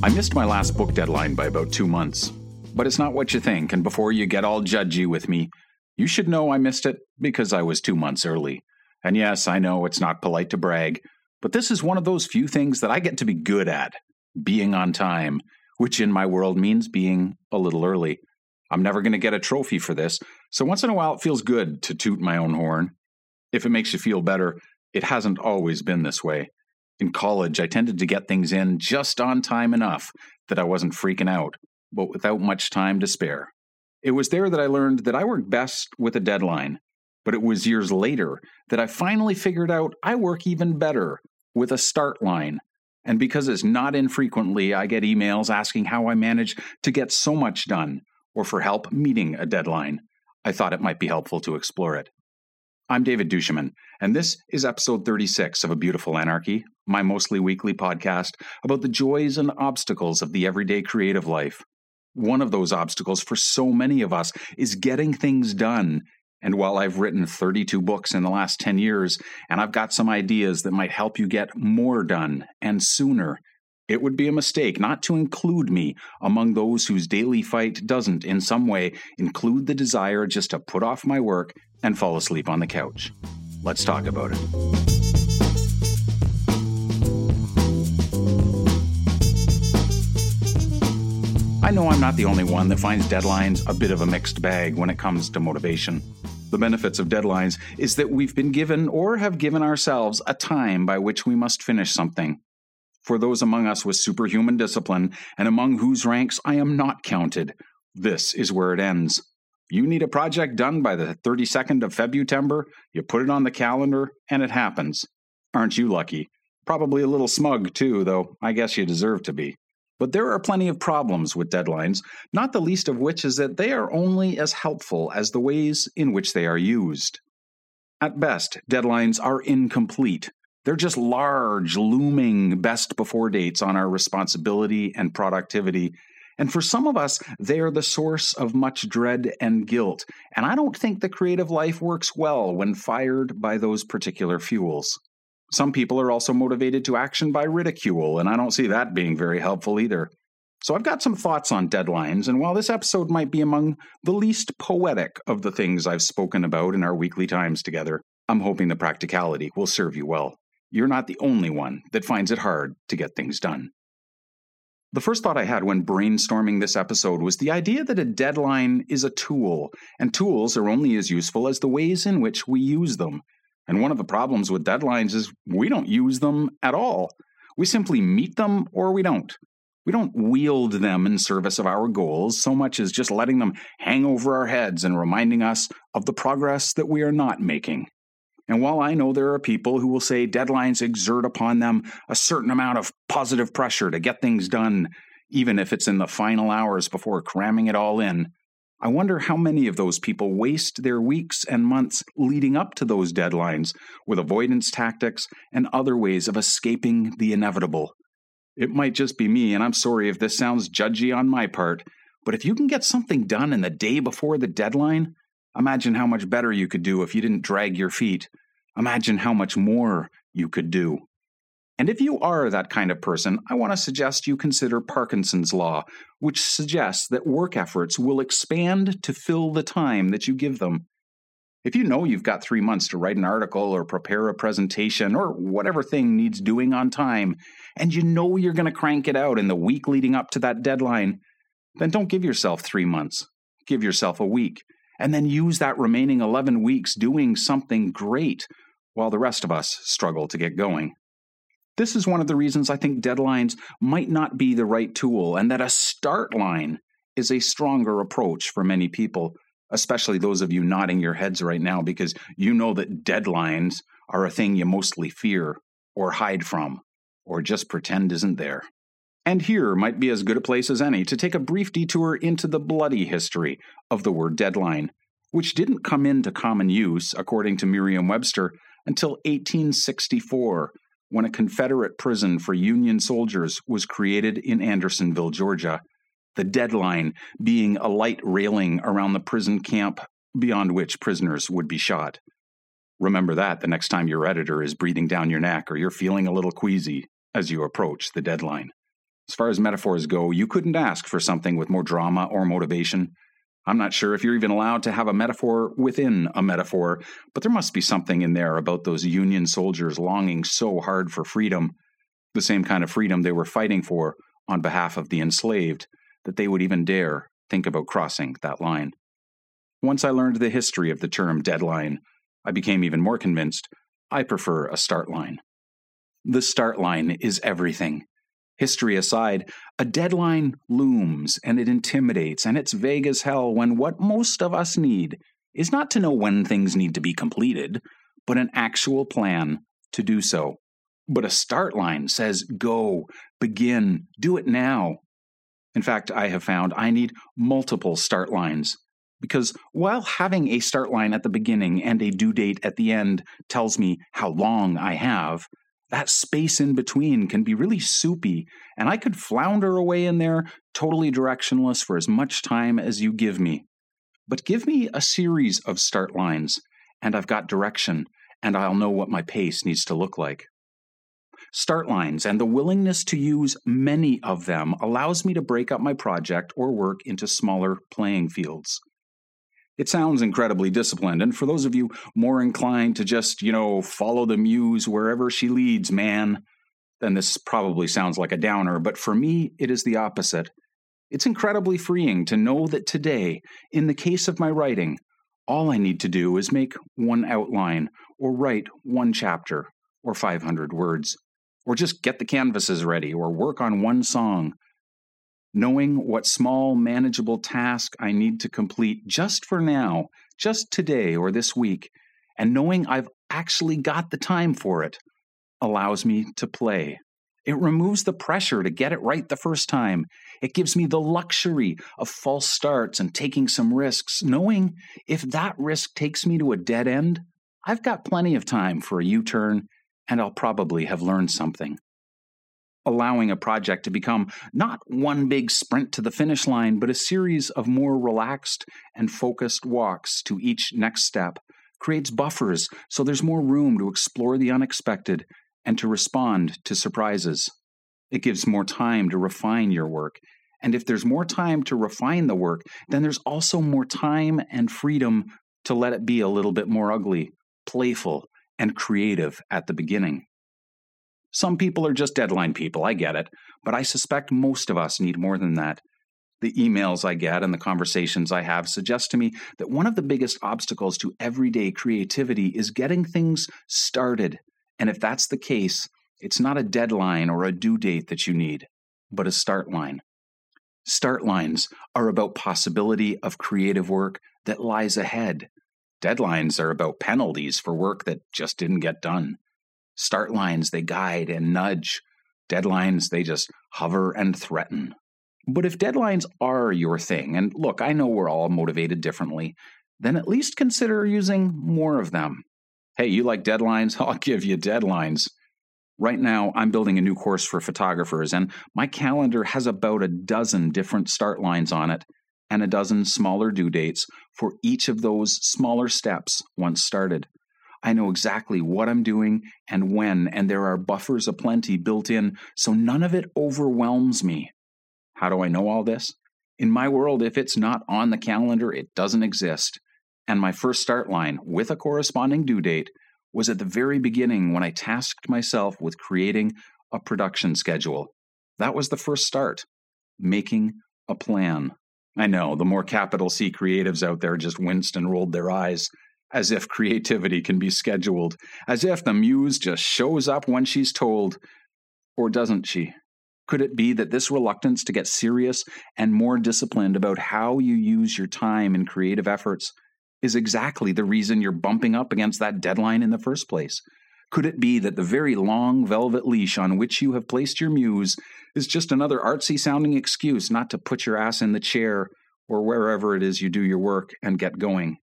I missed my last book deadline by about two months. But it's not what you think, and before you get all judgy with me, you should know I missed it because I was two months early. And yes, I know it's not polite to brag, but this is one of those few things that I get to be good at being on time, which in my world means being a little early. I'm never going to get a trophy for this, so once in a while it feels good to toot my own horn. If it makes you feel better, it hasn't always been this way. In college, I tended to get things in just on time enough that I wasn't freaking out, but without much time to spare. It was there that I learned that I work best with a deadline, but it was years later that I finally figured out I work even better with a start line. And because it's not infrequently, I get emails asking how I manage to get so much done or for help meeting a deadline. I thought it might be helpful to explore it. I'm David Duchemin, and this is episode 36 of A Beautiful Anarchy, my mostly weekly podcast about the joys and obstacles of the everyday creative life. One of those obstacles for so many of us is getting things done. And while I've written 32 books in the last 10 years, and I've got some ideas that might help you get more done and sooner, it would be a mistake not to include me among those whose daily fight doesn't, in some way, include the desire just to put off my work and fall asleep on the couch. Let's talk about it. I know I'm not the only one that finds deadlines a bit of a mixed bag when it comes to motivation. The benefits of deadlines is that we've been given or have given ourselves a time by which we must finish something for those among us with superhuman discipline, and among whose ranks I am not counted. This is where it ends. You need a project done by the 32nd of February, you put it on the calendar, and it happens. Aren't you lucky? Probably a little smug, too, though I guess you deserve to be. But there are plenty of problems with deadlines, not the least of which is that they are only as helpful as the ways in which they are used. At best, deadlines are incomplete, they're just large, looming best before dates on our responsibility and productivity. And for some of us, they are the source of much dread and guilt. And I don't think the creative life works well when fired by those particular fuels. Some people are also motivated to action by ridicule, and I don't see that being very helpful either. So I've got some thoughts on deadlines, and while this episode might be among the least poetic of the things I've spoken about in our weekly times together, I'm hoping the practicality will serve you well you're not the only one that finds it hard to get things done. The first thought I had when brainstorming this episode was the idea that a deadline is a tool, and tools are only as useful as the ways in which we use them. And one of the problems with deadlines is we don't use them at all. We simply meet them or we don't. We don't wield them in service of our goals so much as just letting them hang over our heads and reminding us of the progress that we are not making. And while I know there are people who will say deadlines exert upon them a certain amount of positive pressure to get things done, even if it's in the final hours before cramming it all in, I wonder how many of those people waste their weeks and months leading up to those deadlines with avoidance tactics and other ways of escaping the inevitable. It might just be me, and I'm sorry if this sounds judgy on my part, but if you can get something done in the day before the deadline, Imagine how much better you could do if you didn't drag your feet. Imagine how much more you could do. And if you are that kind of person, I want to suggest you consider Parkinson's Law, which suggests that work efforts will expand to fill the time that you give them. If you know you've got three months to write an article or prepare a presentation or whatever thing needs doing on time, and you know you're going to crank it out in the week leading up to that deadline, then don't give yourself three months. Give yourself a week and then use that remaining 11 weeks doing something great while the rest of us struggle to get going. This is one of the reasons I think deadlines might not be the right tool, and that a start line is a stronger approach for many people, especially those of you nodding your heads right now because you know that deadlines are a thing you mostly fear or hide from or just pretend isn't there. And here might be as good a place as any to take a brief detour into the bloody history of the word deadline, which didn't come into common use, according to Merriam Webster, until 1864, when a Confederate prison for Union soldiers was created in Andersonville, Georgia. The deadline being a light railing around the prison camp beyond which prisoners would be shot. Remember that the next time your editor is breathing down your neck or you're feeling a little queasy as you approach the deadline. As far as metaphors go, you couldn't ask for something with more drama or motivation. I'm not sure if you're even allowed to have a metaphor within a metaphor, but there must be something in there about those Union soldiers longing so hard for freedom, the same kind of freedom they were fighting for on behalf of the enslaved, that they would even dare think about crossing that line. Once I learned the history of the term deadline, I became even more convinced I prefer a start line. The start line is everything. History aside, a deadline looms and it intimidates and it's vague as hell when what most of us need is not to know when things need to be completed, but an actual plan to do so. But a start line says go, begin, do it now. In fact, I have found I need multiple start lines because while having a start line at the beginning and a due date at the end tells me how long I have, that space in between can be really soupy, and I could flounder away in there totally directionless for as much time as you give me. But give me a series of start lines, and I've got direction, and I'll know what my pace needs to look like. Start lines and the willingness to use many of them allows me to break up my project or work into smaller playing fields. It sounds incredibly disciplined, and for those of you more inclined to just, you know, follow the muse wherever she leads, man, then this probably sounds like a downer, but for me, it is the opposite. It's incredibly freeing to know that today, in the case of my writing, all I need to do is make one outline, or write one chapter, or 500 words, or just get the canvases ready, or work on one song, knowing what small, manageable task I need to complete just for now, just today or this week, and knowing I've actually got the time for it allows me to play. It removes the pressure to get it right the first time. It gives me the luxury of false starts and taking some risks, knowing if that risk takes me to a dead end, I've got plenty of time for a U turn and I'll probably have learned something allowing a project to become not one big sprint to the finish line, but a series of more relaxed and focused walks to each next step creates buffers so there's more room to explore the unexpected and to respond to surprises. It gives more time to refine your work. And if there's more time to refine the work, then there's also more time and freedom to let it be a little bit more ugly, playful, and creative at the beginning. Some people are just deadline people, I get it, but I suspect most of us need more than that. The emails I get and the conversations I have suggest to me that one of the biggest obstacles to everyday creativity is getting things started. And if that's the case, it's not a deadline or a due date that you need, but a start line. Start lines are about possibility of creative work that lies ahead. Deadlines are about penalties for work that just didn't get done. Start lines, they guide and nudge. Deadlines, they just hover and threaten. But if deadlines are your thing, and look, I know we're all motivated differently, then at least consider using more of them. Hey, you like deadlines? I'll give you deadlines. Right now, I'm building a new course for photographers, and my calendar has about a dozen different start lines on it and a dozen smaller due dates for each of those smaller steps once started. I know exactly what I'm doing and when, and there are buffers aplenty built in, so none of it overwhelms me. How do I know all this? In my world, if it's not on the calendar, it doesn't exist. And my first start line, with a corresponding due date, was at the very beginning when I tasked myself with creating a production schedule. That was the first start making a plan. I know the more capital C creatives out there just winced and rolled their eyes as if creativity can be scheduled, as if the muse just shows up when she's told, or doesn't she? Could it be that this reluctance to get serious and more disciplined about how you use your time in creative efforts is exactly the reason you're bumping up against that deadline in the first place? Could it be that the very long velvet leash on which you have placed your muse is just another artsy sounding excuse not to put your ass in the chair or wherever it is you do your work and get going?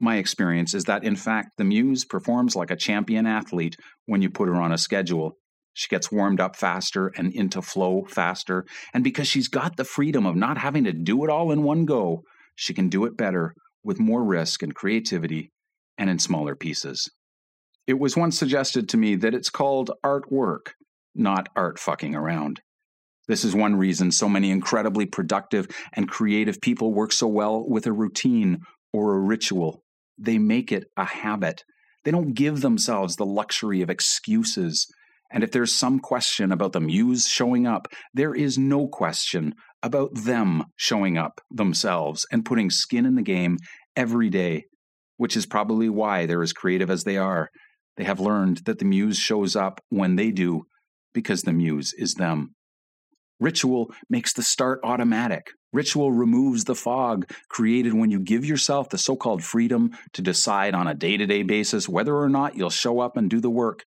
My experience is that, in fact, the muse performs like a champion athlete when you put her on a schedule. She gets warmed up faster and into flow faster. And because she's got the freedom of not having to do it all in one go, she can do it better with more risk and creativity and in smaller pieces. It was once suggested to me that it's called artwork, not art fucking around. This is one reason so many incredibly productive and creative people work so well with a routine or a ritual. They make it a habit. They don't give themselves the luxury of excuses. And if there's some question about the muse showing up, there is no question about them showing up themselves and putting skin in the game every day, which is probably why they're as creative as they are. They have learned that the muse shows up when they do because the muse is them. Ritual makes the start automatic. Ritual removes the fog created when you give yourself the so called freedom to decide on a day to day basis whether or not you'll show up and do the work.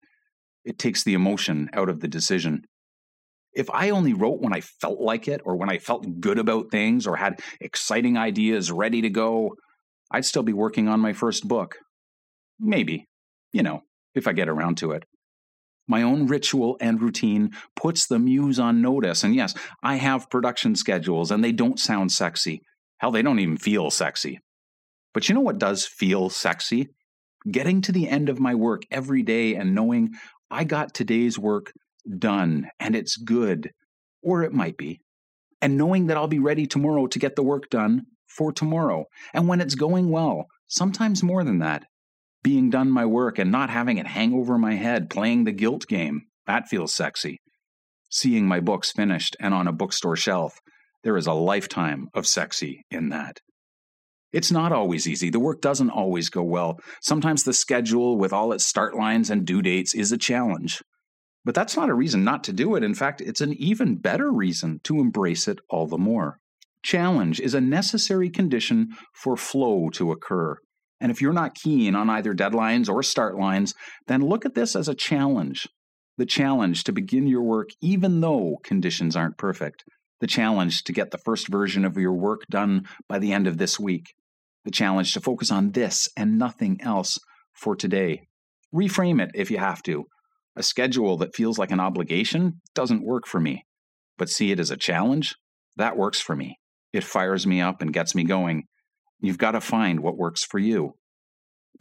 It takes the emotion out of the decision. If I only wrote when I felt like it, or when I felt good about things, or had exciting ideas ready to go, I'd still be working on my first book. Maybe, you know, if I get around to it. My own ritual and routine puts the muse on notice. And yes, I have production schedules and they don't sound sexy. Hell, they don't even feel sexy. But you know what does feel sexy? Getting to the end of my work every day and knowing I got today's work done and it's good, or it might be. And knowing that I'll be ready tomorrow to get the work done for tomorrow. And when it's going well, sometimes more than that, being done my work and not having it hang over my head, playing the guilt game. That feels sexy. Seeing my books finished and on a bookstore shelf, there is a lifetime of sexy in that. It's not always easy. The work doesn't always go well. Sometimes the schedule, with all its start lines and due dates, is a challenge. But that's not a reason not to do it. In fact, it's an even better reason to embrace it all the more. Challenge is a necessary condition for flow to occur. And if you're not keen on either deadlines or start lines, then look at this as a challenge. The challenge to begin your work even though conditions aren't perfect. The challenge to get the first version of your work done by the end of this week. The challenge to focus on this and nothing else for today. Reframe it if you have to. A schedule that feels like an obligation doesn't work for me. But see it as a challenge? That works for me. It fires me up and gets me going. You've got to find what works for you.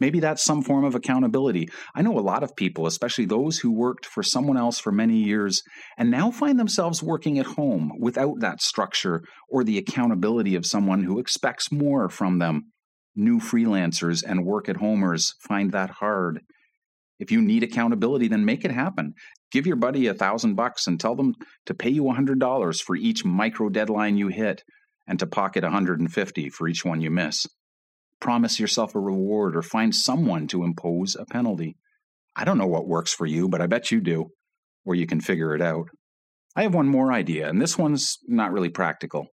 Maybe that's some form of accountability. I know a lot of people, especially those who worked for someone else for many years, and now find themselves working at home without that structure or the accountability of someone who expects more from them. New freelancers and work at homers find that hard. If you need accountability, then make it happen. Give your buddy a thousand bucks and tell them to pay you a hundred dollars for each micro deadline you hit and to pocket 150 for each one you miss. Promise yourself a reward or find someone to impose a penalty. I don't know what works for you, but I bet you do, or you can figure it out. I have one more idea, and this one's not really practical,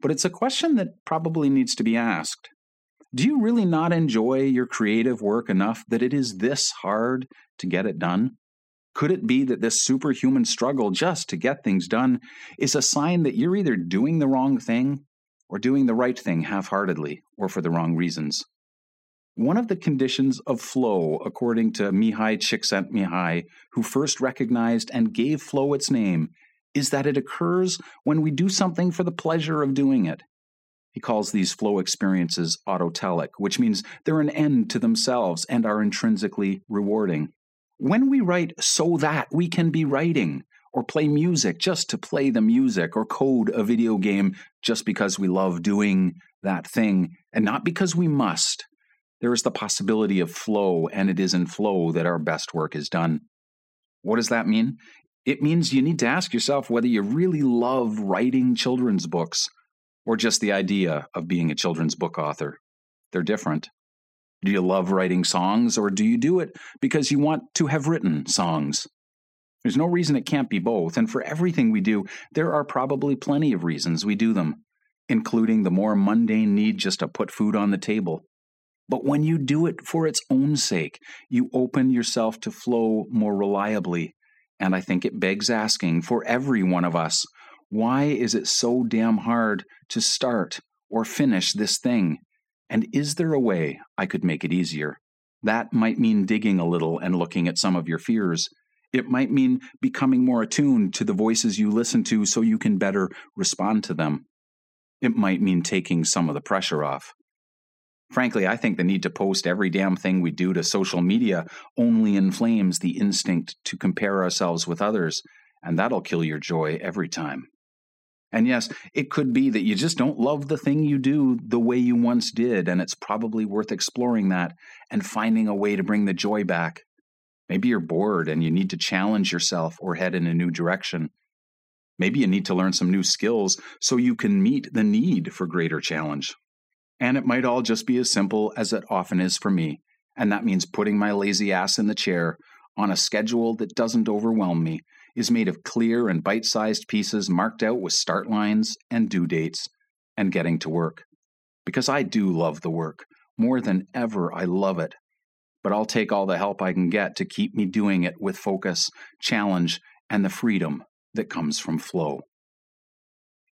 but it's a question that probably needs to be asked. Do you really not enjoy your creative work enough that it is this hard to get it done? Could it be that this superhuman struggle just to get things done is a sign that you're either doing the wrong thing or doing the right thing half heartedly or for the wrong reasons. One of the conditions of flow, according to Mihaly Csikszentmihalyi, who first recognized and gave flow its name, is that it occurs when we do something for the pleasure of doing it. He calls these flow experiences autotelic, which means they're an end to themselves and are intrinsically rewarding. When we write so that we can be writing, or play music just to play the music, or code a video game just because we love doing that thing and not because we must. There is the possibility of flow, and it is in flow that our best work is done. What does that mean? It means you need to ask yourself whether you really love writing children's books or just the idea of being a children's book author. They're different. Do you love writing songs, or do you do it because you want to have written songs? There's no reason it can't be both, and for everything we do, there are probably plenty of reasons we do them, including the more mundane need just to put food on the table. But when you do it for its own sake, you open yourself to flow more reliably. And I think it begs asking for every one of us why is it so damn hard to start or finish this thing? And is there a way I could make it easier? That might mean digging a little and looking at some of your fears. It might mean becoming more attuned to the voices you listen to so you can better respond to them. It might mean taking some of the pressure off. Frankly, I think the need to post every damn thing we do to social media only inflames the instinct to compare ourselves with others, and that'll kill your joy every time. And yes, it could be that you just don't love the thing you do the way you once did, and it's probably worth exploring that and finding a way to bring the joy back. Maybe you're bored and you need to challenge yourself or head in a new direction. Maybe you need to learn some new skills so you can meet the need for greater challenge. And it might all just be as simple as it often is for me, and that means putting my lazy ass in the chair on a schedule that doesn't overwhelm me is made of clear and bite sized pieces marked out with start lines and due dates, and getting to work. Because I do love the work. More than ever, I love it. But I'll take all the help I can get to keep me doing it with focus, challenge, and the freedom that comes from flow.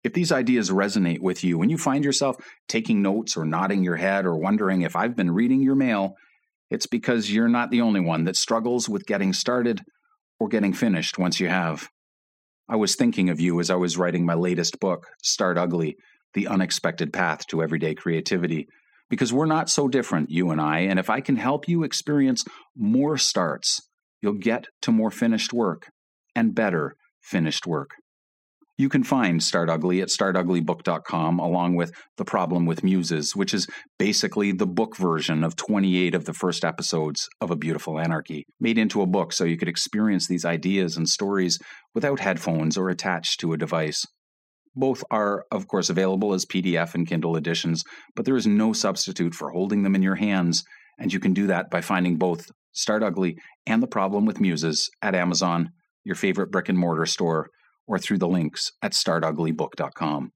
If these ideas resonate with you and you find yourself taking notes or nodding your head or wondering if I've been reading your mail, it's because you're not the only one that struggles with getting started or getting finished once you have. I was thinking of you as I was writing my latest book, Start Ugly The Unexpected Path to Everyday Creativity, because we're not so different, you and I, and if I can help you experience more starts, you'll get to more finished work and better finished work. You can find Start Ugly at startuglybook.com along with The Problem with Muses, which is basically the book version of 28 of the first episodes of A Beautiful Anarchy, made into a book so you could experience these ideas and stories without headphones or attached to a device. Both are, of course, available as PDF and Kindle editions, but there is no substitute for holding them in your hands, and you can do that by finding both Start Ugly and The Problem with Muses at Amazon, your favorite brick and mortar store or through the links at startuglybook.com.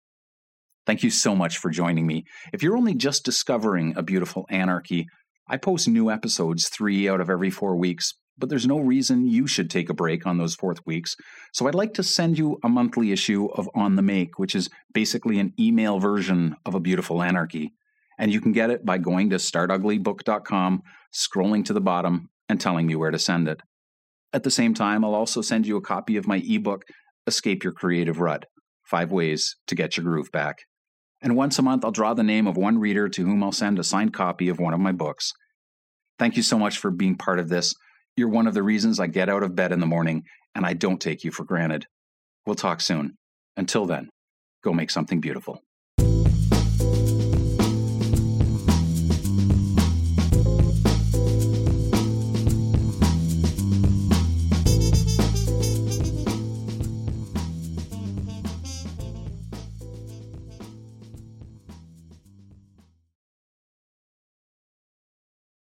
Thank you so much for joining me. If you're only just discovering a beautiful anarchy, I post new episodes three out of every four weeks, but there's no reason you should take a break on those fourth weeks. So I'd like to send you a monthly issue of On the Make, which is basically an email version of A Beautiful Anarchy. And you can get it by going to startuglybook.com, scrolling to the bottom, and telling me where to send it. At the same time, I'll also send you a copy of my ebook, Escape Your Creative Rut Five Ways to Get Your Groove Back. And once a month, I'll draw the name of one reader to whom I'll send a signed copy of one of my books. Thank you so much for being part of this. You're one of the reasons I get out of bed in the morning, and I don't take you for granted. We'll talk soon. Until then, go make something beautiful.